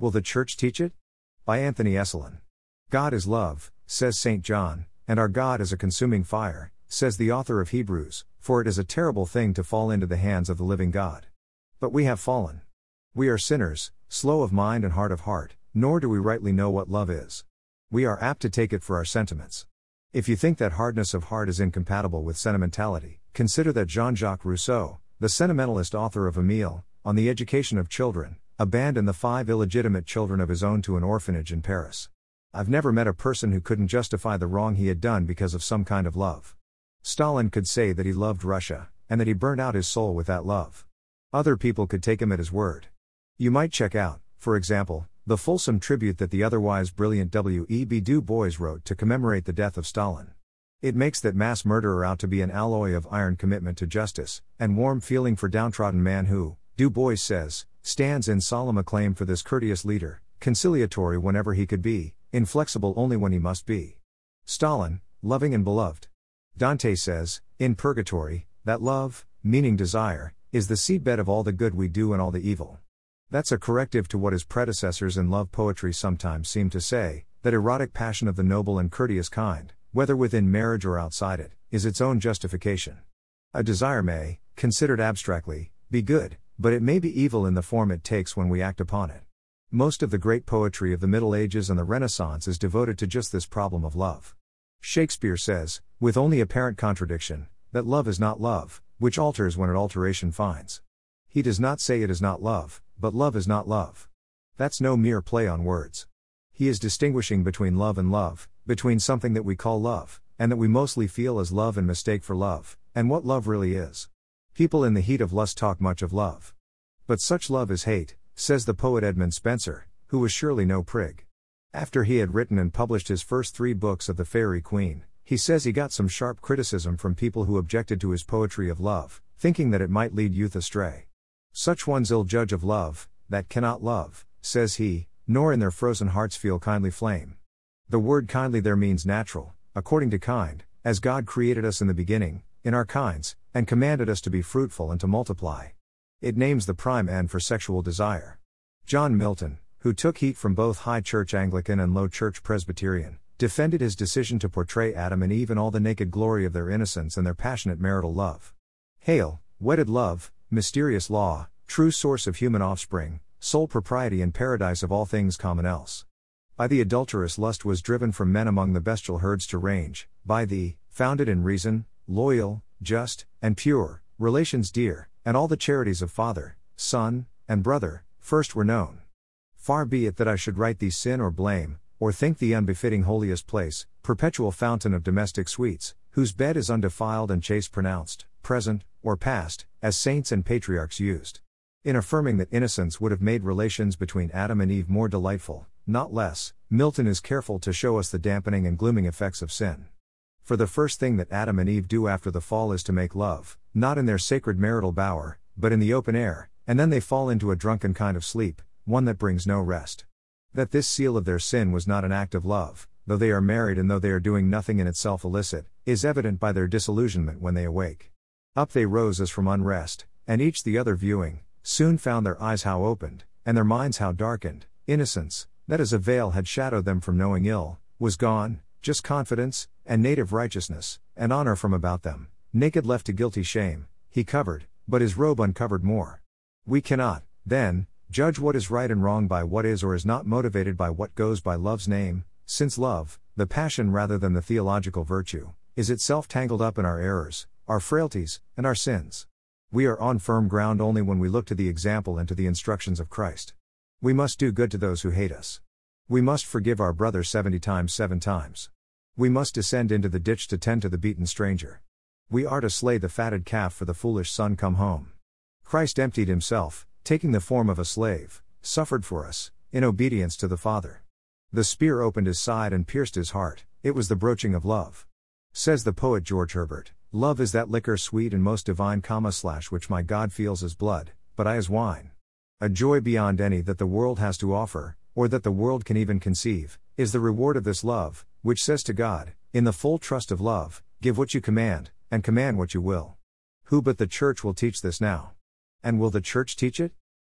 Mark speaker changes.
Speaker 1: Will the church teach it? By Anthony Esolen. God is love, says St. John, and our God is a consuming fire, says the author of Hebrews, for it is a terrible thing to fall into the hands of the living God. But we have fallen. We are sinners, slow of mind and hard of heart, nor do we rightly know what love is. We are apt to take it for our sentiments. If you think that hardness of heart is incompatible with sentimentality, consider that Jean Jacques Rousseau, the sentimentalist author of Emile, on the education of children, abandoned the five illegitimate children of his own to an orphanage in Paris. I've never met a person who couldn't justify the wrong he had done because of some kind of love. Stalin could say that he loved Russia, and that he burned out his soul with that love. Other people could take him at his word. You might check out, for example, the fulsome tribute that the otherwise brilliant W.E.B. Du Bois wrote to commemorate the death of Stalin. It makes that mass murderer out to be an alloy of iron commitment to justice, and warm feeling for downtrodden man who, Du Bois says, stands in solemn acclaim for this courteous leader, conciliatory whenever he could be, inflexible only when he must be. Stalin, loving and beloved. Dante says, in Purgatory, that love, meaning desire, is the seedbed of all the good we do and all the evil. That's a corrective to what his predecessors in love poetry sometimes seem to say that erotic passion of the noble and courteous kind, whether within marriage or outside it, is its own justification. A desire may, considered abstractly, be good, but it may be evil in the form it takes when we act upon it. Most of the great poetry of the Middle Ages and the Renaissance is devoted to just this problem of love. Shakespeare says, with only apparent contradiction, that love is not love, which alters when it alteration finds. He does not say it is not love, but love is not love. That's no mere play on words. He is distinguishing between love and love, between something that we call love, and that we mostly feel as love and mistake for love, and what love really is. People in the heat of lust talk much of love. But such love is hate, says the poet Edmund Spenser, who was surely no prig. After he had written and published his first three books of The Faerie Queene, he says he got some sharp criticism from people who objected to his poetry of love, thinking that it might lead youth astray. Such ones ill judge of love, that cannot love, says he, nor in their frozen hearts feel kindly flame. The word kindly there means natural, according to kind, as God created us in the beginning, in our kinds, and commanded us to be fruitful and to multiply. It names the prime end for sexual desire. John Milton, who took heat from both High Church Anglican and Low Church Presbyterian, defended his decision to portray Adam and Eve in all the naked glory of their innocence and their passionate marital love. Hail, wedded love, mysterious law, true source of human offspring, sole propriety and paradise of all things common else. By the adulterous lust was driven from men among the bestial herds to range, by thee, founded in reason, loyal, just, and pure, relations dear, and all the charities of father, son, and brother, first were known. Far be it that I should write thee sin or blame, or think thee unbefitting holiest place, perpetual fountain of domestic sweets, whose bed is undefiled and chaste pronounced, present, or past, as saints and patriarchs used. In affirming that innocence would have made relations between Adam and Eve more delightful, not less, Milton is careful to show us the dampening and glooming effects of sin. For the first thing that Adam and Eve do after the fall is to make love, not in their sacred marital bower, but in the open air, and then they fall into a drunken kind of sleep, one that brings no rest. That this seal of their sin was not an act of love, though they are married and though they are doing nothing in itself illicit, is evident by their disillusionment when they awake. Up they rose as from unrest, and each the other viewing, soon found their eyes how opened, and their minds how darkened, innocence, that as a veil had shadowed them from knowing ill, was gone, just confidence, and native righteousness, and honor from about them, naked left to guilty shame, he covered, but his robe uncovered more. We cannot, then, judge what is right and wrong by what is or is not motivated by what goes by love's name, since love, the passion rather than the theological virtue, is itself tangled up in our errors, our frailties, and our sins. We are on firm ground only when we look to the example and to the instructions of Christ. We must do good to those who hate us. We must forgive our brother 70 times 7 times. We must descend into the ditch to tend to the beaten stranger. We are to slay the fatted calf for the foolish son come home. Christ emptied himself, taking the form of a slave, suffered for us, in obedience to the Father. The spear opened his side and pierced his heart, it was the broaching of love. Says the poet George Herbert, Love is that liquor sweet and most divine, comma slash which my God feels as blood, but I as wine. A joy beyond any that the world has to offer, or that the world can even conceive, is the reward of this love, which says to God, in the full trust of love, give what you command, and command what you will. Who but the church will teach this now? And will the church teach it?